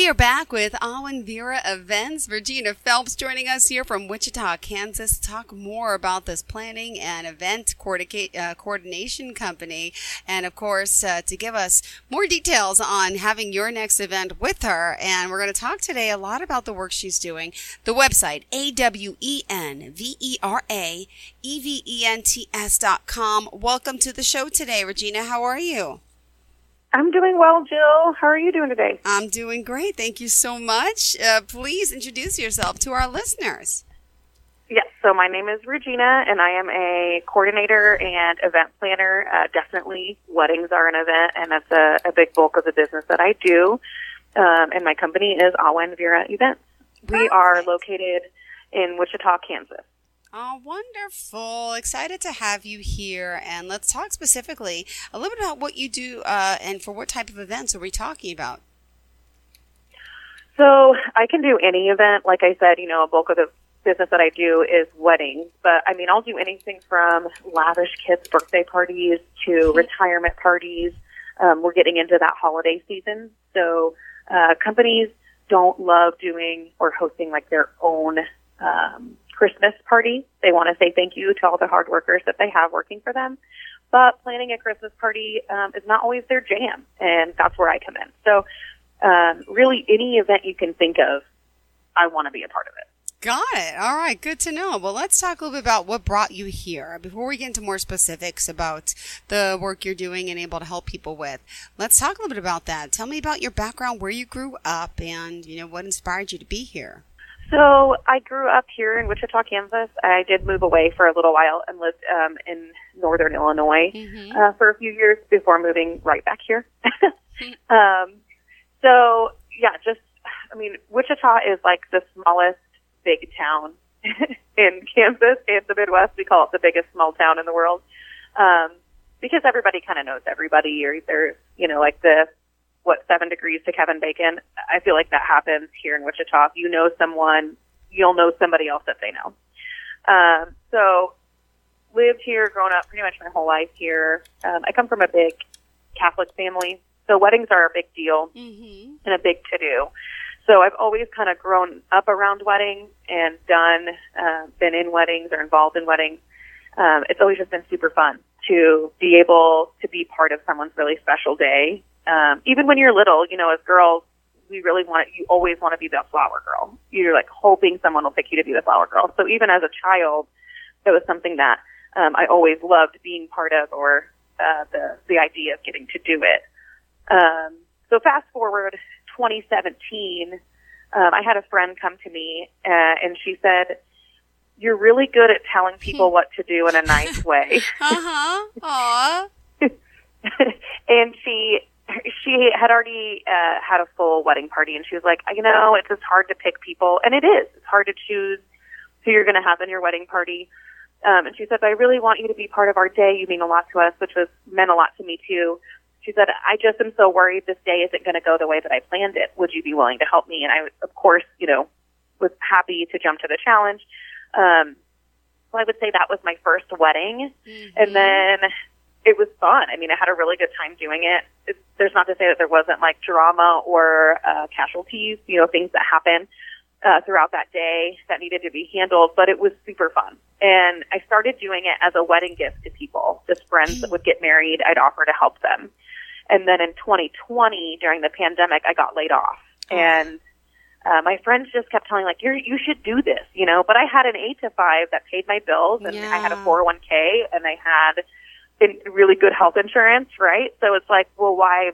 We are back with Awen Vera Events. Regina Phelps joining us here from Wichita, Kansas, to talk more about this planning and event uh, coordination company. And of course, uh, to give us more details on having your next event with her. And we're going to talk today a lot about the work she's doing. The website, A-W-E-N-V-E-R-A-E-V-E-N-T-S dot com. Welcome to the show today, Regina. How are you? I'm doing well, Jill. How are you doing today? I'm doing great. Thank you so much. Uh, please introduce yourself to our listeners. Yes, so my name is Regina, and I am a coordinator and event planner. Uh, definitely, weddings are an event, and that's a, a, big bulk of the business that I do. Um, and my company is Awen Vera Events. We are located in Wichita, Kansas. Oh, wonderful. Excited to have you here. And let's talk specifically a little bit about what you do uh, and for what type of events are we talking about? So I can do any event. Like I said, you know, a bulk of the business that I do is weddings. But I mean, I'll do anything from lavish kids' birthday parties to mm-hmm. retirement parties. Um, we're getting into that holiday season. So uh, companies don't love doing or hosting like their own um, Christmas party. They want to say thank you to all the hard workers that they have working for them. But planning a Christmas party um, is not always their jam, and that's where I come in. So, um, really, any event you can think of, I want to be a part of it. Got it. All right. Good to know. Well, let's talk a little bit about what brought you here. Before we get into more specifics about the work you're doing and able to help people with, let's talk a little bit about that. Tell me about your background, where you grew up, and, you know, what inspired you to be here. So I grew up here in Wichita, Kansas. I did move away for a little while and lived um, in northern Illinois mm-hmm. uh, for a few years before moving right back here. um, so yeah, just I mean, Wichita is like the smallest big town in Kansas and the Midwest. We call it the biggest small town in the world um, because everybody kind of knows everybody, or there's you know like the what seven degrees to Kevin Bacon. I feel like that happens here in Wichita. If you know someone, you'll know somebody else that they know. Um, so lived here, grown up pretty much my whole life here. Um, I come from a big Catholic family, so weddings are a big deal mm-hmm. and a big to do. So I've always kind of grown up around weddings and done, uh, been in weddings or involved in weddings. Um, it's always just been super fun to be able to be part of someone's really special day um, even when you're little, you know, as girls, we really want you always want to be the flower girl. You're like hoping someone will pick you to be the flower girl. So even as a child, it was something that um, I always loved being part of, or uh, the the idea of getting to do it. Um, so fast forward 2017, um, I had a friend come to me uh, and she said, "You're really good at telling people what to do in a nice way." uh huh. Aww. and she she had already uh, had a full wedding party, and she was like, you know, it's just hard to pick people, and it is. It's hard to choose who you're going to have in your wedding party. Um, and she said, I really want you to be part of our day. You mean a lot to us, which was meant a lot to me too. She said, I just am so worried this day isn't going to go the way that I planned it. Would you be willing to help me? And I, of course, you know, was happy to jump to the challenge. Um, so I would say that was my first wedding. Mm-hmm. And then it was fun. I mean, I had a really good time doing it. It's, there's not to say that there wasn't like drama or uh, casualties, you know, things that happen uh, throughout that day that needed to be handled, but it was super fun. And I started doing it as a wedding gift to people, just friends that would get married. I'd offer to help them. And then in 2020, during the pandemic, I got laid off, oh. and uh, my friends just kept telling like you you should do this, you know. But I had an eight to five that paid my bills, and yeah. I had a 401k, and I had in really good health insurance, right? So it's like, well, why,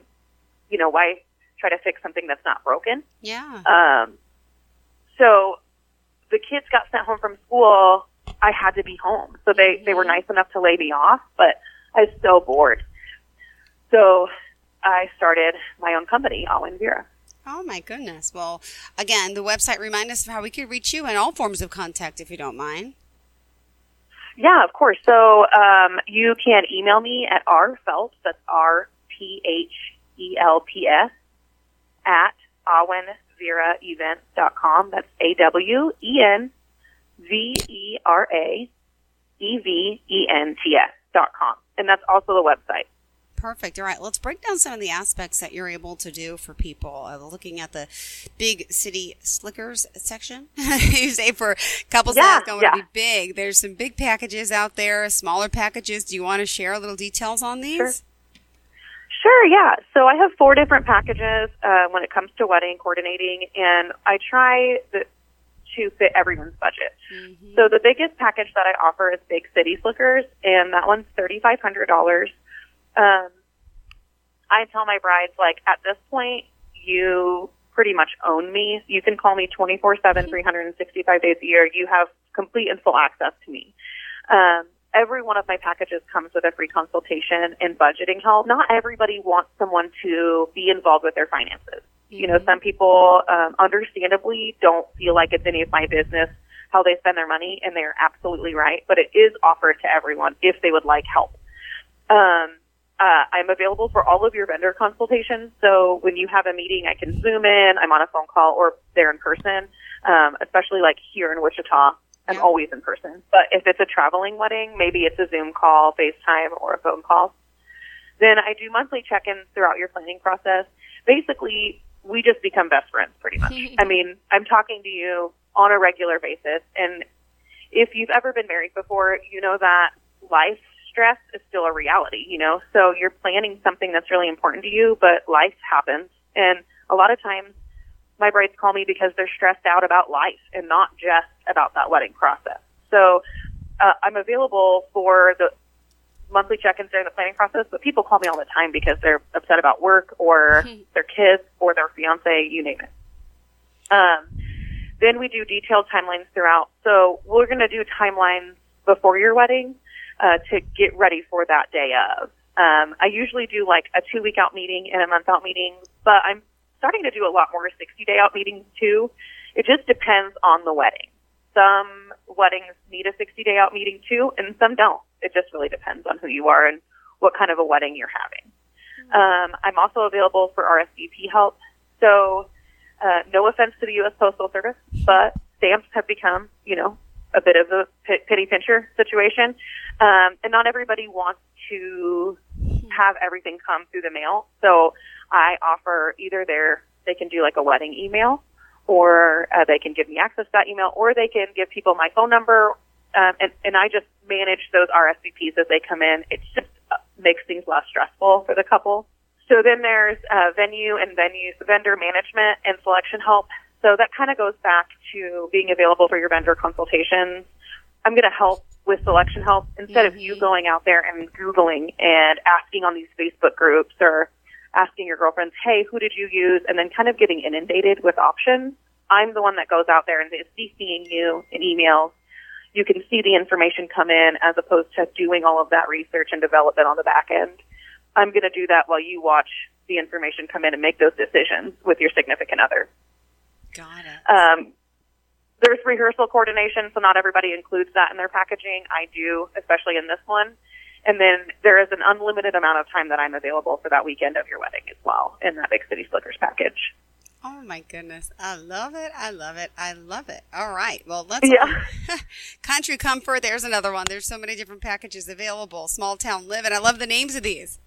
you know, why try to fix something that's not broken? Yeah. Um, so the kids got sent home from school. I had to be home. So they, they were mm-hmm. nice enough to lay me off, but I was so bored. So I started my own company, Awen Vera. Oh my goodness. Well, again, the website remind us of how we could reach you and all forms of contact if you don't mind. Yeah, of course. So um, you can email me at rphelps, that's R-P-H-E-L-P-S, at awenveraevents.com. That's A-W-E-N-V-E-R-A-E-V-E-N-T-S dot com, and that's also the website. Perfect. All right, let's break down some of the aspects that you're able to do for people. Uh, looking at the big city slickers section, you say for couples yeah, that's going yeah. to be big. There's some big packages out there, smaller packages. Do you want to share a little details on these? Sure. Sure, yeah. So I have four different packages uh, when it comes to wedding coordinating, and I try the, to fit everyone's budget. Mm-hmm. So the biggest package that I offer is Big City Slickers, and that one's thirty five hundred dollars. Um, I tell my brides like at this point you pretty much own me. You can call me 24/7 mm-hmm. 365 days a year. You have complete and full access to me. Um, every one of my packages comes with a free consultation and budgeting help. Not everybody wants someone to be involved with their finances. Mm-hmm. You know, some people um, understandably don't feel like it's any of my business how they spend their money, and they're absolutely right. But it is offered to everyone if they would like help. Um, uh, I'm available for all of your vendor consultations. So when you have a meeting, I can zoom in. I'm on a phone call or there in person. Um, especially like here in Wichita, I'm yeah. always in person. But if it's a traveling wedding, maybe it's a Zoom call, FaceTime, or a phone call. Then I do monthly check-ins throughout your planning process. Basically, we just become best friends pretty much. I mean, I'm talking to you on a regular basis. And if you've ever been married before, you know that life stress is still a reality, you know? So you're planning something that's really important to you, but life happens. And a lot of times my brides call me because they're stressed out about life and not just about that wedding process. So uh, I'm available for the monthly check-ins during the planning process, but people call me all the time because they're upset about work or their kids or their fiance, you name it. Um, then we do detailed timelines throughout. So we're going to do timelines before your wedding uh, to get ready for that day of. Um, I usually do like a two week out meeting and a month out meeting, but I'm starting to do a lot more 60 day out meetings too. It just depends on the wedding. Some weddings need a 60 day out meeting too, and some don't. It just really depends on who you are and what kind of a wedding you're having. Um, I'm also available for RSVP help. So, uh, no offense to the U.S. Postal Service, but stamps have become, you know, a bit of a penny pincher situation. Um, and not everybody wants to have everything come through the mail. So I offer either their, they can do like a wedding email or uh, they can give me access to that email or they can give people my phone number. Um, and, and I just manage those RSVPs as they come in. It just uh, makes things less stressful for the couple. So then there's uh, venue and venue vendor management and selection help. So that kind of goes back to being available for your vendor consultations. I'm going to help with selection help instead mm-hmm. of you mm-hmm. going out there and Googling and asking on these Facebook groups or asking your girlfriends, hey, who did you use? And then kind of getting inundated with options. I'm the one that goes out there and is CCing you in emails. You can see the information come in as opposed to doing all of that research and development on the back end. I'm going to do that while you watch the information come in and make those decisions with your significant other. Got it. Um, there's rehearsal coordination, so not everybody includes that in their packaging. I do, especially in this one. And then there is an unlimited amount of time that I'm available for that weekend of your wedding as well in that Big City Slickers package. Oh my goodness. I love it. I love it. I love it. All right. Well, let's. Yeah. Country Comfort. There's another one. There's so many different packages available. Small Town Living. I love the names of these.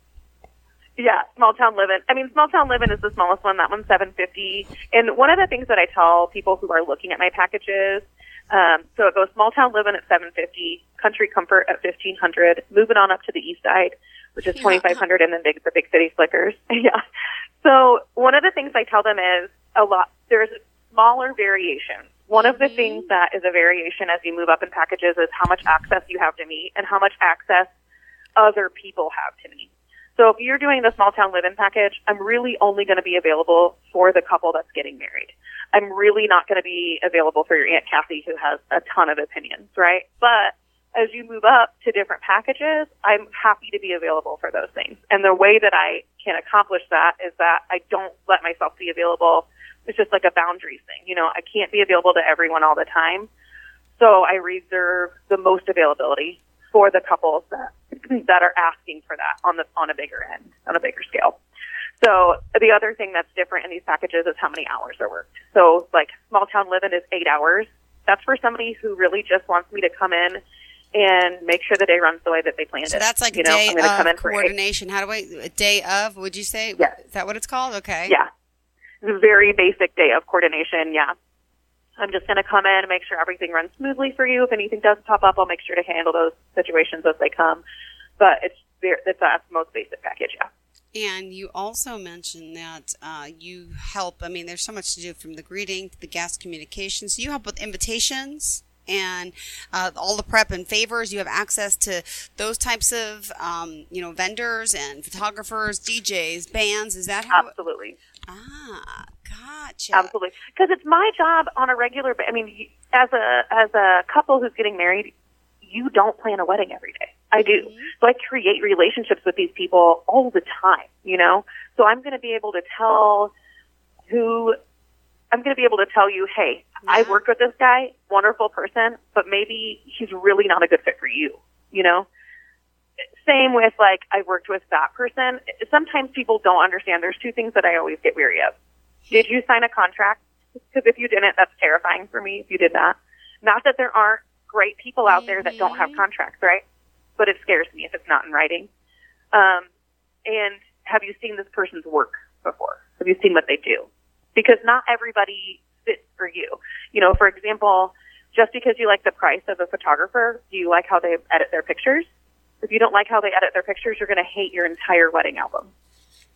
Yeah, small town living. I mean, small town living is the smallest one. That one's seven fifty. And one of the things that I tell people who are looking at my packages, um, so it goes small town living at seven fifty, country comfort at fifteen hundred, moving on up to the east side, which is twenty five hundred, and then big the big city slickers. yeah. So one of the things I tell them is a lot. There's smaller variations. One of the mm-hmm. things that is a variation as you move up in packages is how much access you have to me and how much access other people have to me. So if you're doing the small town live-in package, I'm really only going to be available for the couple that's getting married. I'm really not going to be available for your Aunt Kathy who has a ton of opinions, right? But as you move up to different packages, I'm happy to be available for those things. And the way that I can accomplish that is that I don't let myself be available. It's just like a boundaries thing. You know, I can't be available to everyone all the time. So I reserve the most availability for the couples that that are asking for that on the on a bigger end, on a bigger scale. So the other thing that's different in these packages is how many hours are worked. So like small town living is eight hours. That's for somebody who really just wants me to come in and make sure the day runs the way that they planned So it. that's like you a know, day of come in for coordination. How do I? A day of? Would you say? Yeah. Is that what it's called? Okay. Yeah. It's a very basic day of coordination. Yeah. I'm just going to come in and make sure everything runs smoothly for you. If anything does pop up, I'll make sure to handle those situations as they come. But it's it's a most basic package. Yeah. And you also mentioned that uh, you help. I mean, there's so much to do from the greeting to the guest communications. You help with invitations and uh, all the prep and favors. You have access to those types of, um, you know, vendors and photographers, DJs, bands. Is that how? Absolutely. Ah, gotcha. Absolutely. Because it's my job on a regular. I mean, as a as a couple who's getting married, you don't plan a wedding every day. I do. So I create relationships with these people all the time. You know, so I'm going to be able to tell who. I'm going to be able to tell you, hey, I Yeah. worked with this guy, wonderful person, but maybe he's really not a good fit for you. You know, same with like I worked with that person. Sometimes people don't understand. There's two things that I always get weary of. Did you sign a contract? Because if you didn't, that's terrifying for me if you did that. Not that there aren't great people out there that don't have contracts, right? But it scares me if it's not in writing. Um, and have you seen this person's work before? Have you seen what they do? Because not everybody fits for you. You know, for example, just because you like the price of a photographer, do you like how they edit their pictures? If you don't like how they edit their pictures, you're going to hate your entire wedding album.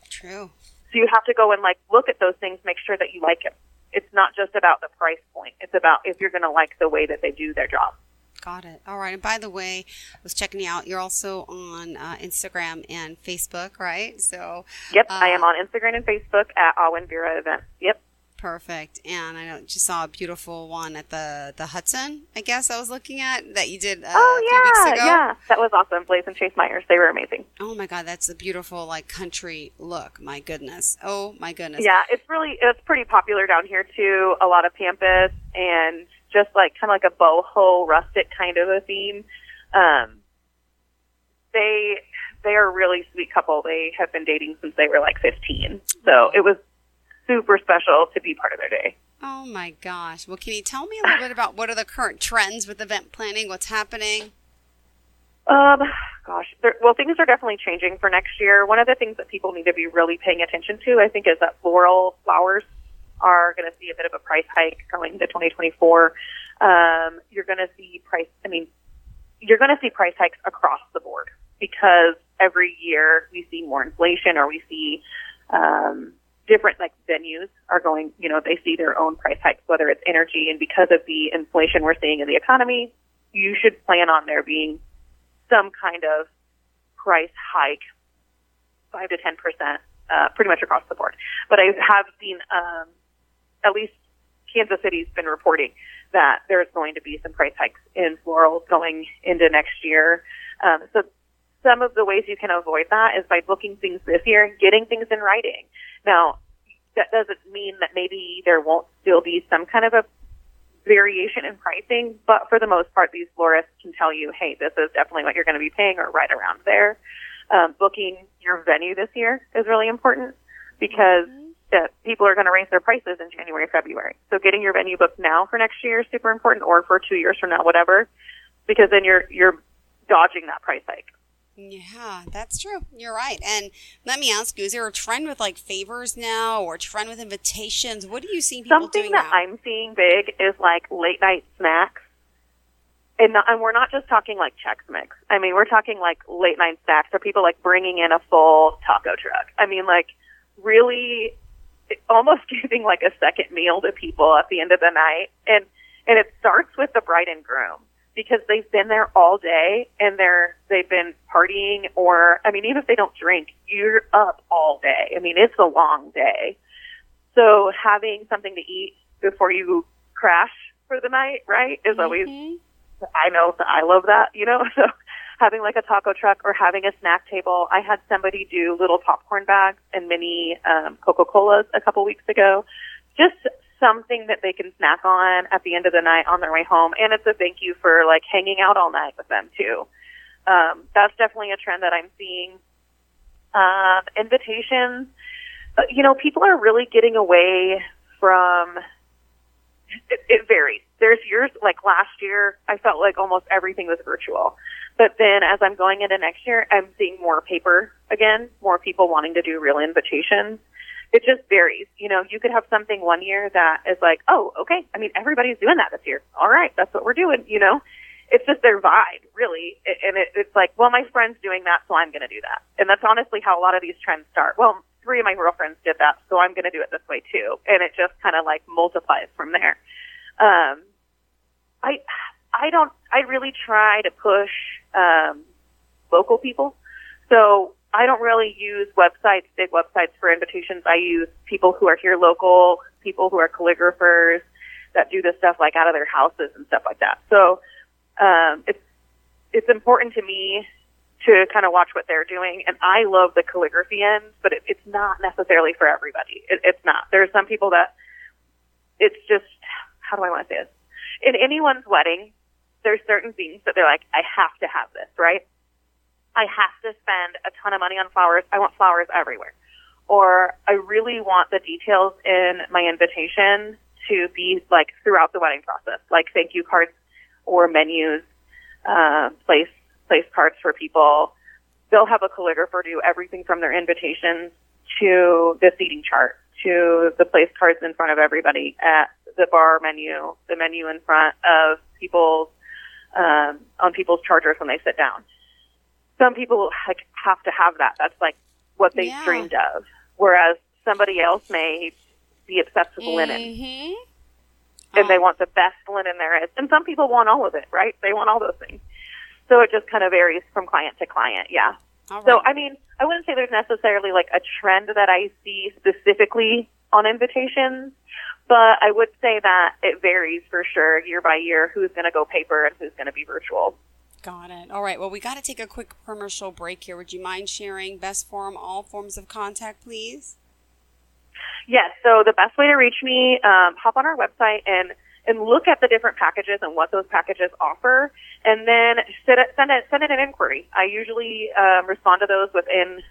True. So you have to go and like look at those things, make sure that you like it. It's not just about the price point. It's about if you're going to like the way that they do their job. Got it. All right. And by the way, I was checking you out. You're also on uh, Instagram and Facebook, right? So Yep, I am Uh, on Instagram and Facebook at Awen Vera Events. Yep. Perfect. And I know just saw a beautiful one at the the Hudson. I guess I was looking at that you did uh, oh a few weeks yeah, ago. yeah, that was awesome. Blaze and Chase Myers, they were amazing. Oh my God, that's a beautiful like country look. My goodness. Oh my goodness. Yeah, it's really it's pretty popular down here too. A lot of pampas and just like kind of like a boho rustic kind of a theme. Um, they they are a really sweet couple. They have been dating since they were like 15, so it was super special to be part of their day. Oh my gosh. Well, can you tell me a little bit about what are the current trends with event planning? What's happening? Um, gosh, there, well, things are definitely changing for next year. One of the things that people need to be really paying attention to, I think, is that floral flowers are going to see a bit of a price hike going into 2024. Um, you're going to see price. I mean, you're going to see price hikes across the board because every year we see more inflation or we see um, different like venues are going. You know, they see their own price hikes, whether it's energy, and because of the inflation we're seeing in the economy, you should plan on there being some kind of price hike, five to ten percent, uh, pretty much across the board. But I have seen, um, at least Kansas City's been reporting that there's going to be some price hikes in florals going into next year. Um, so some of the ways you can avoid that is by booking things this year getting things in writing. Now, that doesn't mean that maybe there won't still be some kind of a variation in pricing, but for the most part, these florists can tell you, hey, this is definitely what you're going to be paying or right around there. Um, booking your venue this year is really important because uh, people are going to raise their prices in January, February. So getting your venue booked now for next year is super important or for two years from now, whatever, because then you're, you're dodging that price hike. Yeah, that's true. You're right. And let me ask you, is there a trend with like favors now or a trend with invitations? What are you seeing people Something doing that now? I'm seeing big is like late night snacks. And, not, and we're not just talking like Chex Mix. I mean, we're talking like late night snacks or people like bringing in a full taco truck. I mean, like really almost giving like a second meal to people at the end of the night. And, and it starts with the bride and groom because they've been there all day and they're, they've been partying or, I mean, even if they don't drink, you're up all day. I mean, it's a long day. So having something to eat before you crash for the night, right, is always, Mhm. I know that I love that, you know, so having like a taco truck or having a snack table. I had somebody do little popcorn bags and mini um, Coca-Colas a couple weeks ago. Just something that they can snack on at the end of the night on their way home. And it's a thank you for like hanging out all night with them too. Um, that's definitely a trend that I'm seeing. Um, invitations, uh, you know, people are really getting away from. It, it varies there's years like last year, I felt like almost everything was virtual. But then as I'm going into next year, I'm seeing more paper again, more people wanting to do real invitations. It just varies. You know, you could have something one year that is like, oh, okay. I mean, everybody's doing that this year. All right, that's what we're doing. You know, it's just their vibe, really. And it, it's like, well, my friend's doing that, so I'm going to do that. And that's honestly how a lot of these trends start. Well, three of my girlfriends did that, so I'm going to do it this way too. And it just kind of like multiplies from there. Um, I, I don't, I really try to push, um, local people. So I don't really use websites, big websites for invitations. I use people who are here local, people who are calligraphers that do this stuff like out of their houses and stuff like that. So, um, it's, it's important to me to kind of watch what they're doing. And I love the calligraphy end, but it, it's not necessarily for everybody. It, it's not. There are some people that it's just, how do I want to say this? In anyone's wedding, there's certain things that they're like, I have to have this, right? I have to spend a ton of money on flowers. I want flowers everywhere. Or I really want the details in my invitation to be like throughout the wedding process, like thank you cards or menus, uh, place place cards for people. They'll have a calligrapher do everything from their invitations to the seating chart to the place cards in front of everybody at the bar menu, the menu in front of people's um, on people's chargers when they sit down. Some people like have to have that. That's like what they yeah. dreamed of. Whereas somebody else may be obsessed with mm-hmm. linen. And they want the best linen there is. And some people want all of it, right? They want all those things. So it just kind of varies from client to client. Yeah. Right. So, I mean, I wouldn't say there's necessarily like a trend that I see specifically on invitations, but I would say that it varies for sure year by year who's going to go paper and who's going to be virtual. Got it. All right. Well, we got to take a quick commercial break here. Would you mind sharing best form, all forms of contact, please? Yes. So the best way to reach me, um, hop on our website and and look at the different packages and what those packages offer, and then send it, send it, send it an inquiry. I usually um, respond to those within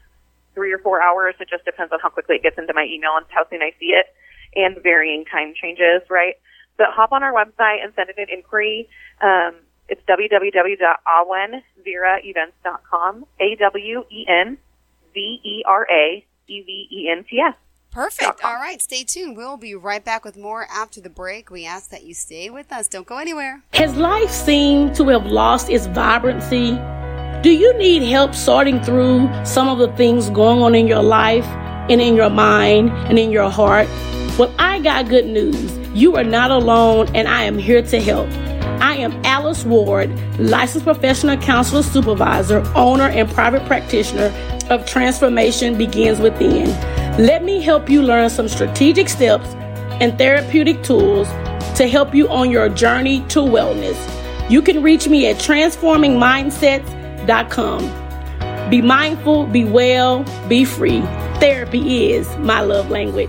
three or four hours. It just depends on how quickly it gets into my email and how soon I see it, and varying time changes, right? But hop on our website and send it an inquiry. Um, it's www.awenveraevents.com, A-W-E-N-V-E-R-A-E-V-E-N-T-S. Perfect. All right, stay tuned. We'll be right back with more after the break. We ask that you stay with us. Don't go anywhere. Has life seemed to have lost its vibrancy? Do you need help sorting through some of the things going on in your life and in your mind and in your heart? Well, I got good news. You are not alone, and I am here to help. I am Alice Ward, licensed professional counselor supervisor, owner, and private practitioner of Transformation Begins Within. Let me help you learn some strategic steps and therapeutic tools to help you on your journey to wellness. You can reach me at transformingmindsets.com. Be mindful, be well, be free. Therapy is my love language.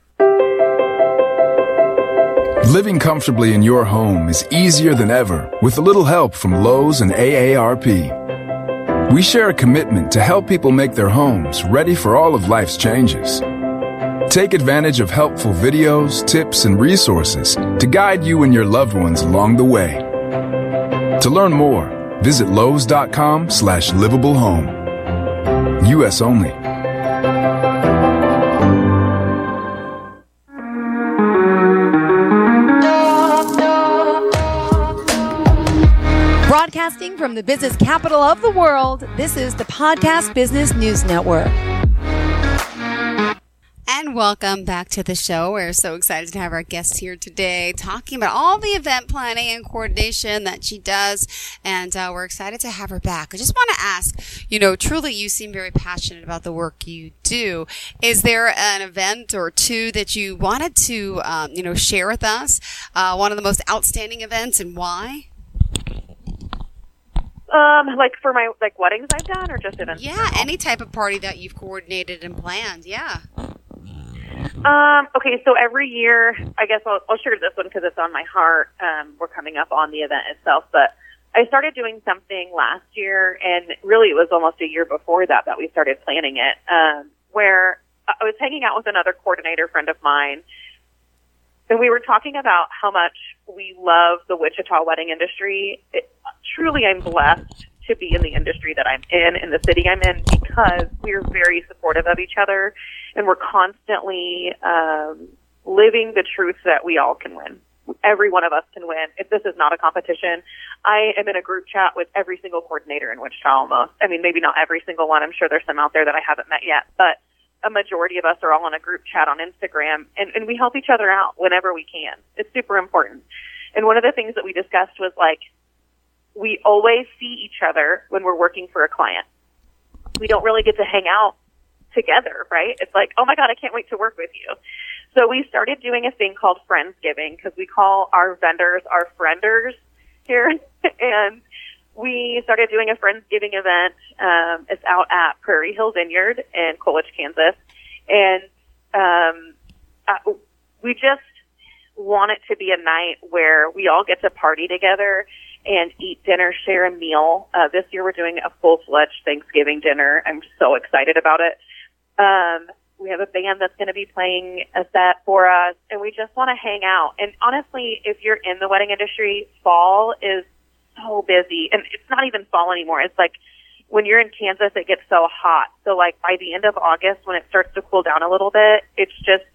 Living comfortably in your home is easier than ever with a little help from Lowe's and AARP. We share a commitment to help people make their homes ready for all of life's changes. Take advantage of helpful videos, tips, and resources to guide you and your loved ones along the way. To learn more, visit lowes.com slash livable home. U.S. only. Broadcasting from the business capital of the world, this is the Podcast Business News Network. and welcome back to the show. We're so excited to have our guest here today talking about all the event planning and coordination that she does. And uh, we're excited to have her back. I just want to ask, you know, truly you seem very passionate about the work you do. Is there an event or two that you wanted to, um, you know, share with us? Uh, one of the most outstanding events and why? Um, like for my like weddings I've done, or just events. Yeah, any type of party that you've coordinated and planned. Yeah. Um, okay, so every year, I guess I'll, I'll share this one because it's on my heart. Um, we're coming up on the event itself, but I started doing something last year, and really it was almost a year before that that we started planning it. Um, where I was hanging out with another coordinator friend of mine, and we were talking about how much we love the Wichita wedding industry. It, truly, I'm blessed to be in the industry that I'm in, in the city I'm in, because we're very supportive of each other, and we're constantly um, living the truth that we all can win. Every one of us can win. If this is not a competition, I am in a group chat with every single coordinator in Wichita almost. I mean, maybe not every single one. I'm sure there's some out there that I haven't met yet, but a majority of us are all on a group chat on Instagram and, and we help each other out whenever we can. It's super important. And one of the things that we discussed was like, we always see each other when we're working for a client. We don't really get to hang out together, right? It's like, oh my God, I can't wait to work with you. So we started doing a thing called Friendsgiving because we call our vendors our frienders here. and we started doing a Friendsgiving event. Um, it's out at Prairie Hill Vineyard in Colwich, Kansas. And um, uh, we just want it to be a night where we all get to party together and eat dinner, share a meal. Uh, this year we're doing a full-fledged Thanksgiving dinner. I'm so excited about it. Um, we have a band that's going to be playing a set for us, and we just want to hang out. And honestly, if you're in the wedding industry, fall is so busy, and it's not even fall anymore. It's like when you're in Kansas, it gets so hot. So like by the end of August, when it starts to cool down a little bit, it's just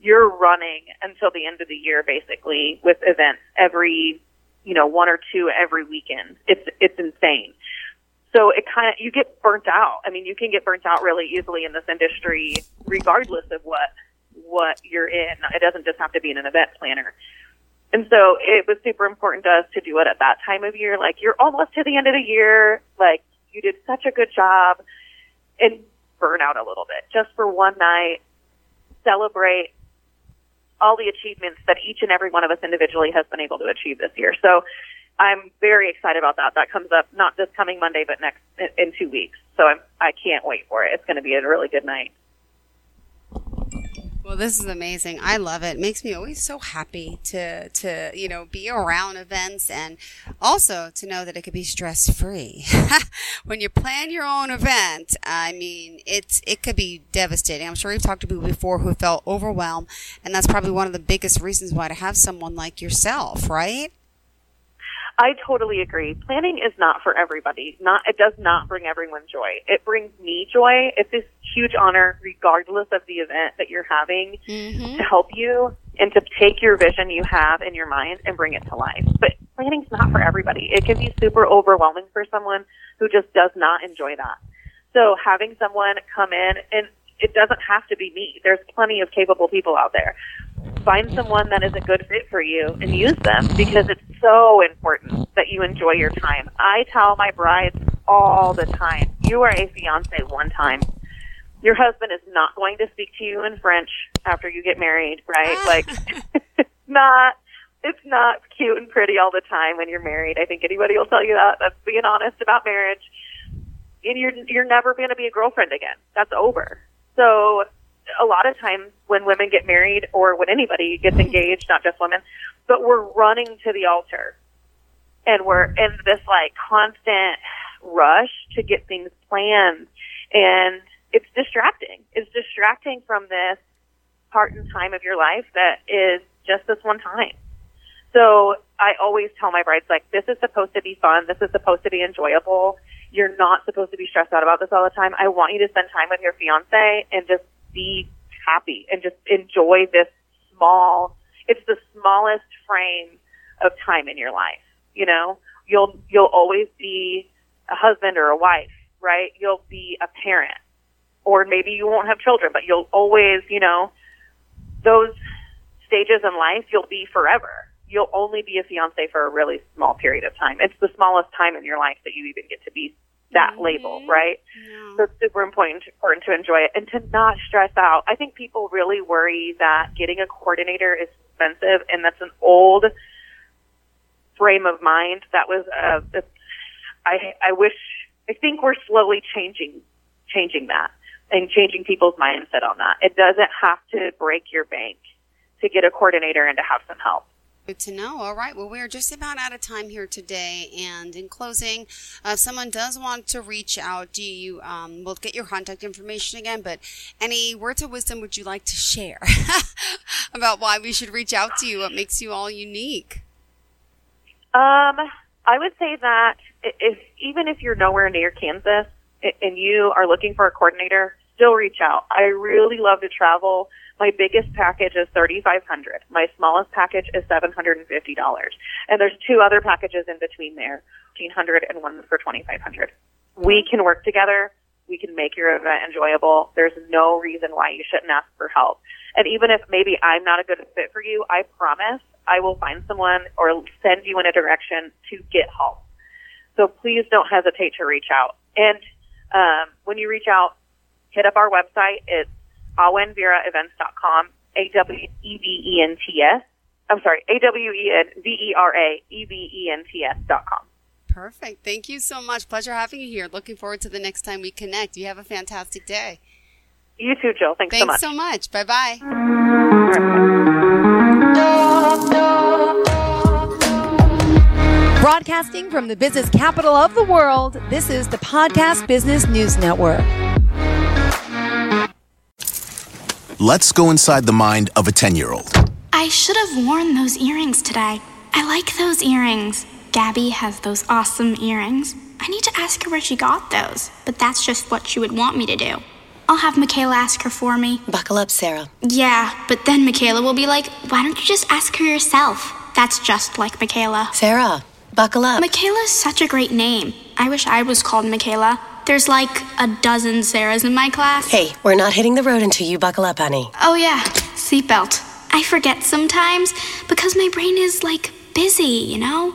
you're running until the end of the year, basically, with events every, you know, one or two every weekend. It's it's insane. So it kind of you get burnt out. I mean, you can get burnt out really easily in this industry, regardless of what what you're in. It doesn't just have to be in an event planner. And so it was super important to us to do it at that time of year. Like you're almost to the end of the year. Like you did such a good job and burn out a little bit just for one night. Celebrate all the achievements that each and every one of us individually has been able to achieve this year. So I'm very excited about that. That comes up not this coming Monday, but next in two weeks. So I'm, I can't wait for it. It's going to be a really good night. Well, this is amazing. I love it. it. Makes me always so happy to to you know be around events and also to know that it could be stress free. when you plan your own event, I mean, it's it could be devastating. I'm sure you've talked to people before who felt overwhelmed, and that's probably one of the biggest reasons why to have someone like yourself, right? I totally agree. Planning is not for everybody. Not it does not bring everyone joy. It brings me joy. It's this huge honor, regardless of the event that you're having, mm-hmm. to help you and to take your vision you have in your mind and bring it to life. But planning's not for everybody. It can be super overwhelming for someone who just does not enjoy that. So having someone come in and it doesn't have to be me. There's plenty of capable people out there find someone that is a good fit for you and use them because it's so important that you enjoy your time. I tell my brides all the time, you are a fiance one time. Your husband is not going to speak to you in French after you get married, right? like, it's not, it's not cute and pretty all the time when you're married. I think anybody will tell you that. That's being honest about marriage. And you're, you're never going to be a girlfriend again. That's over. So a lot of times when women get married or when anybody gets mm-hmm. engaged, not just women, but we're running to the altar and we're in this like constant rush to get things planned and it's distracting. It's distracting from this part and time of your life that is just this one time. So I always tell my brides like this is supposed to be fun. This is supposed to be enjoyable. You're not supposed to be stressed out about this all the time. I want you to spend time with your fiance and just be happy and just enjoy this small, it's the smallest frame of time in your life. You know, you'll, you'll always be a husband or a wife, right? You'll be a parent. or maybe you won't have children, but you'll always, you know, those stages in life, you'll be forever. You'll only be a fiance for a really small period of time. It's the smallest time in your life that you even get to be that mm-hmm. label, right? Yeah. So it's super important, important to enjoy it and to not stress out. I think people really worry that getting a coordinator is expensive, and that's an old frame of mind. That was, uh, I, I wish, I think we're slowly changing, changing that and changing people's mindset on that. It doesn't have to break your bank to get a coordinator and to have some help. Good to know. All right. Well, we're just about out of time here today. And in closing, uh, if someone does want to reach out, do you, um, we'll get your contact information again, but any words of wisdom would you like to share about why we should reach out to you? What makes you all unique? Um, I would say that if, even if you're nowhere near Kansas and you are looking for a coordinator, still reach out. I really love to travel. My biggest package is thirty five hundred. My smallest package is seven hundred and there's two other packages in between there, fifteen hundred and one for twenty five hundred. We can work together. We can make your event enjoyable. There's no reason why you shouldn't ask for help. And even if maybe I'm not a good fit for you, I promise I will find someone or send you in a direction to get help. So please don't hesitate to reach out. And um, when you reach out, hit up our website. It's awenveraevents.com, A-W-E-V-E-N-T-S. I'm sorry, A-W-E-N-V-E-R-A-E-V-E-N-T-S dot com. Perfect. Thank you so much. Pleasure having you here. Looking forward to the next time we connect. You have a fantastic day. You too, Jill. Thanks, Thanks so much. Thanks so much. Bye bye. Broadcasting from the business capital of the world, this is the Podcast Business News Network. Let's go inside the mind of a 10 year old. I should have worn those earrings today. I like those earrings. Gabby has those awesome earrings. I need to ask her where she got those, but that's just what she would want me to do. I'll have Michaela ask her for me. Buckle up, Sarah. Yeah, but then Michaela will be like, why don't you just ask her yourself? That's just like Michaela. Sarah, buckle up. Michaela's such a great name. I wish I was called Michaela. There's like a dozen Sarahs in my class. Hey, we're not hitting the road until you buckle up, honey. Oh, yeah, seatbelt. I forget sometimes because my brain is like busy, you know?